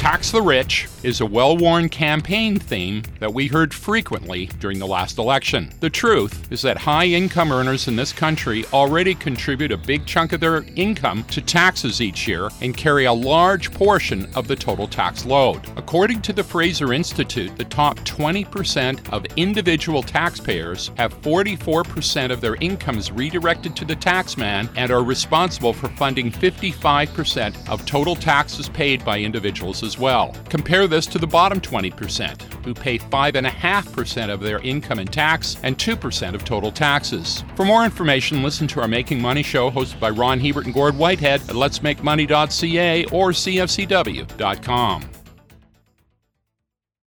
Tax the Rich is a well worn campaign theme that we heard frequently during the last election. The truth is that high income earners in this country already contribute a big chunk of their income to taxes each year and carry a large portion of the total tax load. According to the Fraser Institute, the top 20% of individual taxpayers have 44% of their incomes redirected to the taxman and are responsible for funding 55% of total taxes paid by individuals as well. Compare this to the bottom 20%, who pay 5.5% of their income in tax and 2% of total taxes. For more information, listen to our Making Money show hosted by Ron Hebert and Gord Whitehead at letsmakemoney.ca or cfcw.com.